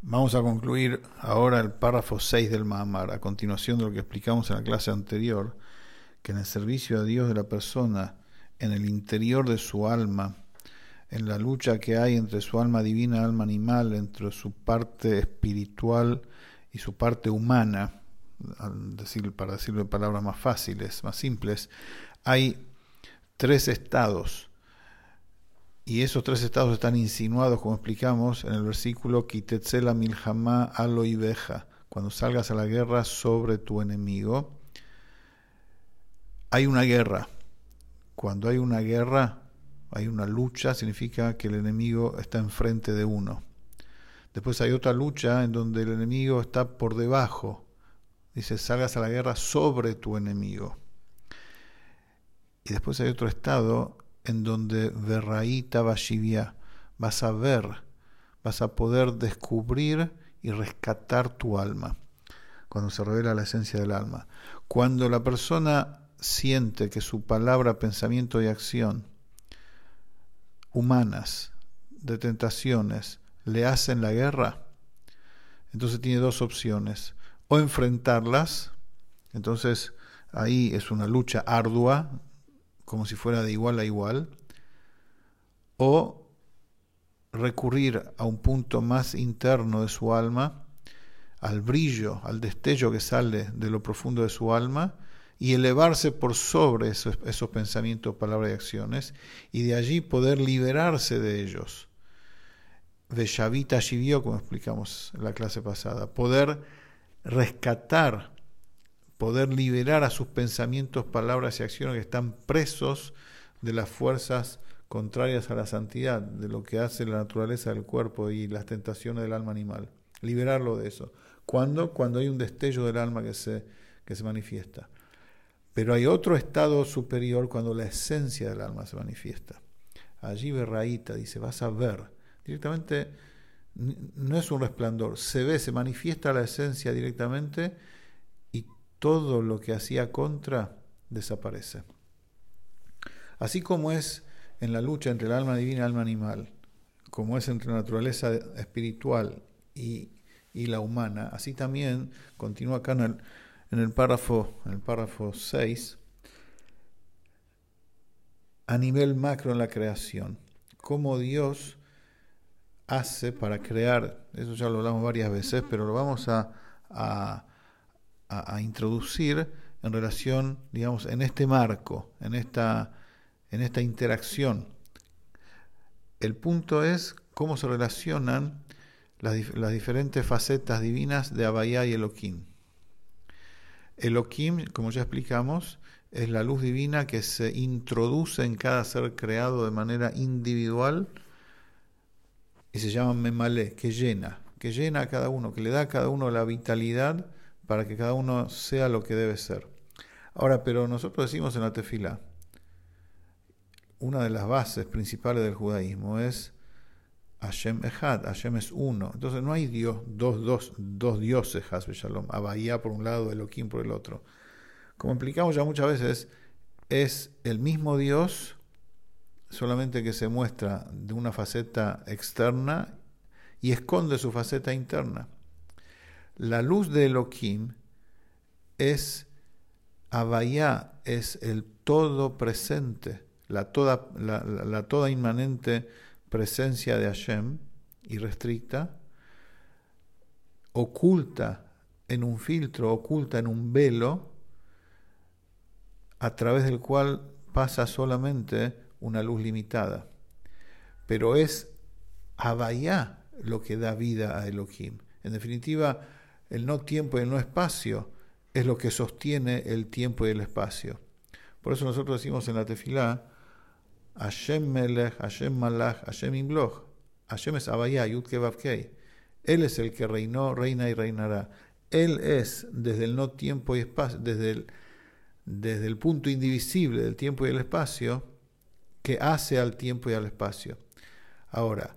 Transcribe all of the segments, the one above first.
Vamos a concluir ahora el párrafo 6 del Mahamar, a continuación de lo que explicamos en la clase anterior, que en el servicio a Dios de la persona, en el interior de su alma, en la lucha que hay entre su alma divina, alma animal, entre su parte espiritual y su parte humana, decir, para decirlo de palabras más fáciles, más simples, hay tres estados. Y esos tres estados están insinuados, como explicamos en el versículo Kitetzela milhamá alo cuando salgas a la guerra sobre tu enemigo. Hay una guerra. Cuando hay una guerra, hay una lucha, significa que el enemigo está enfrente de uno. Después hay otra lucha en donde el enemigo está por debajo. Dice, salgas a la guerra sobre tu enemigo. Y después hay otro estado en donde Verraíta Vashivia vas a ver, vas a poder descubrir y rescatar tu alma, cuando se revela la esencia del alma. Cuando la persona siente que su palabra, pensamiento y acción humanas, de tentaciones, le hacen la guerra, entonces tiene dos opciones. O enfrentarlas, entonces ahí es una lucha ardua, como si fuera de igual a igual, o recurrir a un punto más interno de su alma, al brillo, al destello que sale de lo profundo de su alma, y elevarse por sobre esos, pensamientos, palabras y acciones, y de allí poder liberarse de ellos. De Shavita Shivio, como explicamos en la clase pasada, poder rescatar, poder liberar a sus pensamientos, palabras y acciones que están presos de las fuerzas contrarias a la santidad, de lo que hace la naturaleza del cuerpo y las tentaciones del alma animal. Liberarlo de eso. ¿Cuándo? Cuando hay un destello del alma que se, que se manifiesta. Pero hay otro estado superior cuando la esencia del alma se manifiesta. Allí Berraíta dice, vas a ver. Directamente no es un resplandor, se ve, se manifiesta la esencia directamente todo lo que hacía contra desaparece. Así como es en la lucha entre el alma divina y el alma animal, como es entre la naturaleza espiritual y, y la humana, así también continúa acá en el, en el párrafo, en el párrafo 6, a nivel macro en la creación, cómo Dios hace para crear, eso ya lo hablamos varias veces, pero lo vamos a, a, a, introducir en relación, digamos, en este marco, en esta, en esta interacción. El punto es cómo se relacionan las, las diferentes facetas divinas de Abayá y Elohim. Elohim, como ya explicamos, es la luz divina que se introduce en cada ser creado de manera individual y se llama Memale, que llena, que llena a cada uno, que le da a cada uno la vitalidad para que cada uno sea lo que debe ser. Ahora, pero nosotros decimos en la tefila, una de las bases principales del judaísmo es Hashem Echad, Hashem es uno. Entonces no hay Dios, dos, dos, dos dioses, Hasbe Shalom, Abaya por un lado, Elohim por el otro. Como explicamos ya muchas veces, es el mismo Dios, solamente que se muestra de una faceta externa y esconde su faceta interna. La luz de Elohim es Abaya, es el todo presente, la toda, la, la toda inmanente presencia de Hashem irrestricta, oculta en un filtro, oculta en un velo, a través del cual pasa solamente una luz limitada. Pero es Abayá lo que da vida a Elohim. En definitiva, el no tiempo y el no espacio es lo que sostiene el tiempo y el espacio. Por eso nosotros decimos en la tefilá, Hashem Melech, Hashem Malach, Hashem Imloch. Hashem es Abaya, Yudke Él es el que reinó, reina y reinará. Él es desde el no tiempo y espacio, desde el, desde el punto indivisible del tiempo y el espacio, que hace al tiempo y al espacio. Ahora,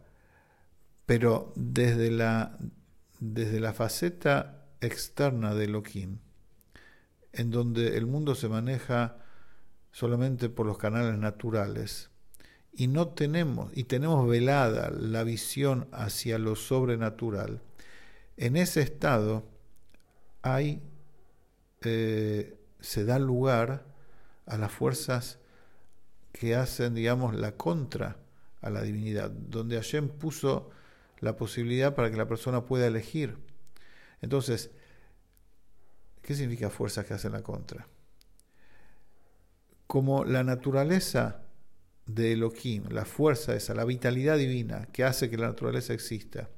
pero desde la, desde la faceta externa de Elohim, en donde el mundo se maneja solamente por los canales naturales, y no tenemos, y tenemos velada la visión hacia lo sobrenatural, en ese estado hay, eh, se da lugar a las fuerzas que hacen, digamos, la contra a la divinidad, donde Hashem puso la posibilidad para que la persona pueda elegir. Entonces, ¿qué significa fuerzas que hacen la contra? Como la naturaleza de Elohim, la fuerza esa, la vitalidad divina que hace que la naturaleza exista,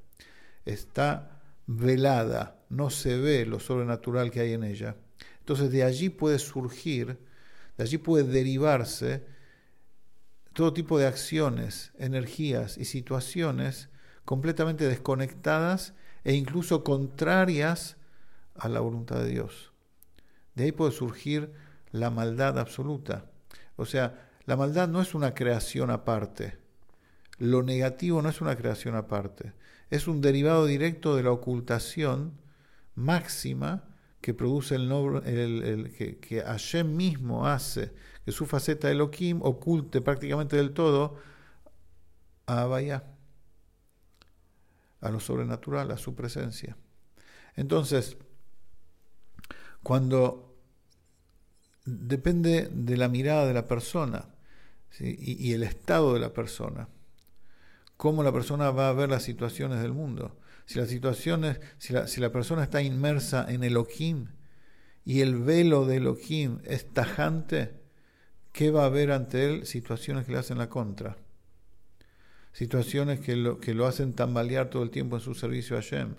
está velada, no se ve lo sobrenatural que hay en ella. Entonces de allí puede surgir, de allí puede derivarse todo tipo de acciones, energías y situaciones completamente desconectadas e incluso contrarias a la voluntad de Dios. De ahí puede surgir la maldad absoluta. O sea, la maldad no es una creación aparte. Lo negativo no es una creación aparte. Es un derivado directo de la ocultación máxima que produce el, el, que, que Hashem mismo hace, que su faceta de Elohim oculte prácticamente del todo a Abaya, a lo sobrenatural, a su presencia. Entonces, cuando depende de la mirada de la persona y, el estado de la persona, cómo la persona va a ver las situaciones del mundo si la situación si la, si la persona está inmersa en Elohim y el velo de Elohim es tajante, ¿qué va a haber ante él? Situaciones que le hacen la contra. Situaciones que lo, que lo hacen tambalear todo el tiempo en su servicio a Hashem.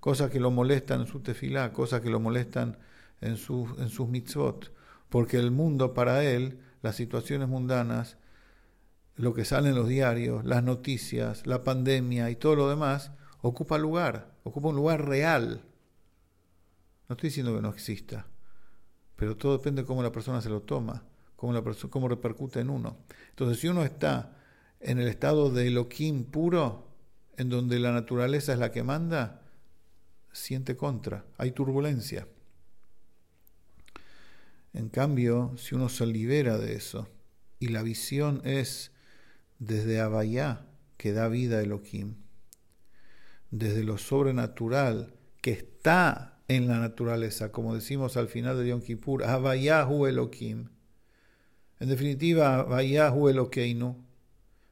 Cosas que lo molestan en su tefilá, cosas que lo molestan en, su, en sus mitzvot. Porque el mundo para él, las situaciones mundanas, lo que sale en los diarios, las noticias, la pandemia y todo lo demás, ocupa lugar, ocupa un lugar real. No estoy diciendo que no exista, pero todo depende de cómo la persona se lo toma, cómo, la cómo repercute en uno. Entonces, si uno está en el estado de Elohim puro, en donde la naturaleza es la que manda, siente contra, hay turbulencia. En cambio, si uno se libera de eso y la visión es desde Abayá que da vida a Elohim, desde lo sobrenatural que está en la naturaleza, como decimos al final de Yom Kippur, Havayahu Elohim. En definitiva, Havayahu Elokeinu.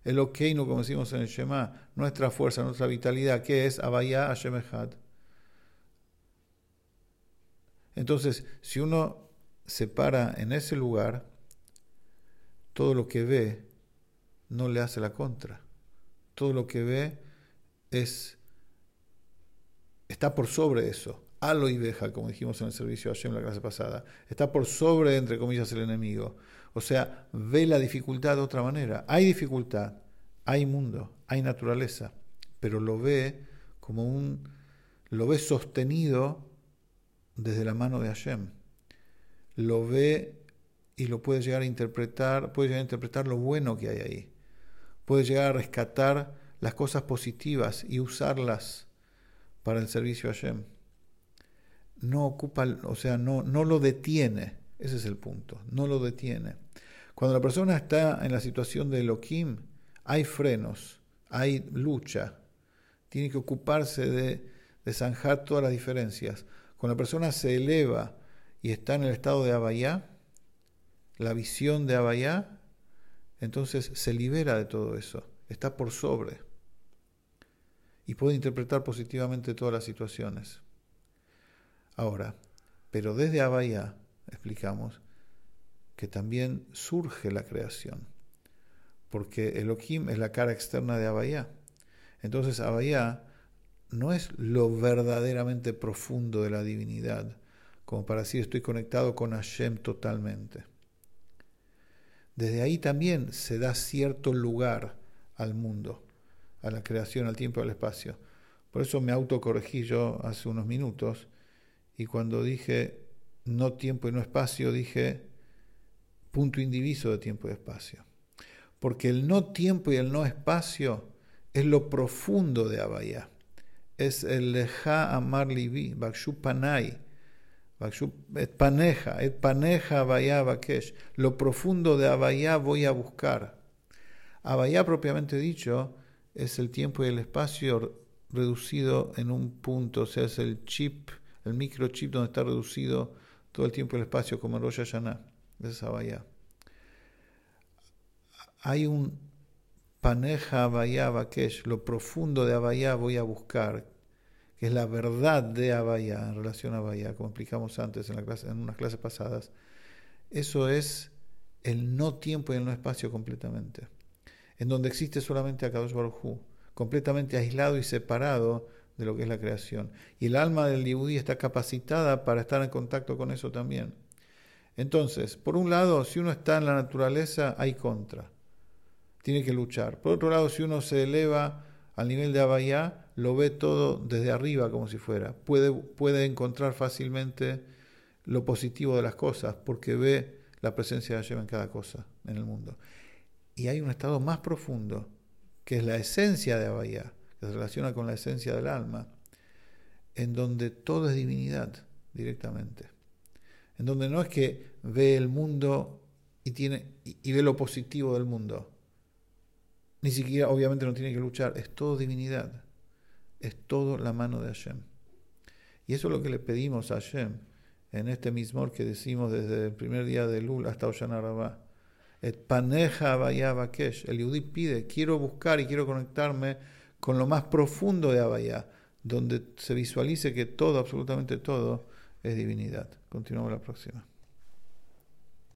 Elokeinu, como decimos en el Shema, nuestra fuerza, nuestra vitalidad, que es Havayah Hashem. Entonces, si uno se para en ese lugar, todo lo que ve no le hace la contra. Todo lo que ve es está por sobre eso. Alo y deja, como dijimos en el servicio de Hashem la clase pasada. Está por sobre, entre comillas, el enemigo. O sea, ve la dificultad de otra manera. Hay dificultad, hay mundo, hay naturaleza, pero lo ve como un. lo ve sostenido desde la mano de Hashem. Lo ve y lo puede llegar a interpretar, puede llegar a interpretar lo bueno que hay ahí. Puede llegar a rescatar las cosas positivas y usarlas para el servicio a Hashem. No ocupa, o sea, no, no lo detiene. Ese es el punto, no lo detiene. Cuando la persona está en la situación de Elohim, hay frenos, hay lucha. Tiene que ocuparse de, de zanjar todas las diferencias. Cuando la persona se eleva y está en el estado de Abayá, la visión de Abayá, entonces se libera de todo eso, está por sobre y puede interpretar positivamente todas las situaciones. Ahora, pero desde Abaya explicamos que también surge la creación, porque Elohim es la cara externa de Abaya. Entonces Abaya no es lo verdaderamente profundo de la divinidad, como para decir estoy conectado con Hashem totalmente. Desde ahí también se da cierto lugar al mundo a la creación, al tiempo y al espacio. Por eso me autocorregí yo hace unos minutos y cuando dije no tiempo y no espacio, dije punto indiviso de tiempo y espacio. Porque el no tiempo y el no espacio es lo profundo de Abaya. Es el leja amar libi, bakshu panay, et paneja, et paneja Abaya bakesh. Lo profundo de Abaya voy a buscar. Abaya propiamente dicho es el tiempo y el espacio reducido en un punto, o sea, es el chip, el microchip donde está reducido todo el tiempo el espacio como en Rosh Hashanah, es Abaya. Hay un paneja Abaya Bakesh, lo profundo de Abaya voy a buscar, que es la verdad de Abaya en relación a Abaya, como explicamos antes en, la en unas clases pasadas. Eso es el no tiempo y el no espacio completamente, en donde existe solamente Akadosh Baruj completamente aislado y separado de lo que es la creación. Y el alma del Yehudi está capacitada para estar en contacto con eso también. Entonces, por un lado, si uno está en la naturaleza, hay contra. Tiene que luchar. Por otro lado, si uno se eleva al nivel de Abayá, lo ve todo desde arriba como si fuera. Puede, puede encontrar fácilmente lo positivo de las cosas porque ve la presencia de Hashem en cada cosa en el mundo. Y hay un estado más profundo, que es la esencia de Abaya, que se relaciona con la esencia del alma, en donde todo es divinidad directamente. En donde no es que ve el mundo y, tiene, y ve lo positivo del mundo. Ni siquiera, obviamente, no tiene que luchar. Es todo divinidad. Es todo la mano de Hashem. Y eso es lo que le pedimos a Hashem en este mismo que decimos desde el primer día de Lul hasta Oshana Rabbah. Et paneja Bakesh. El Yudí pide, quiero buscar y quiero conectarme con lo más profundo de Abaya, donde se visualice que todo, absolutamente todo, es divinidad. Continuamos la próxima.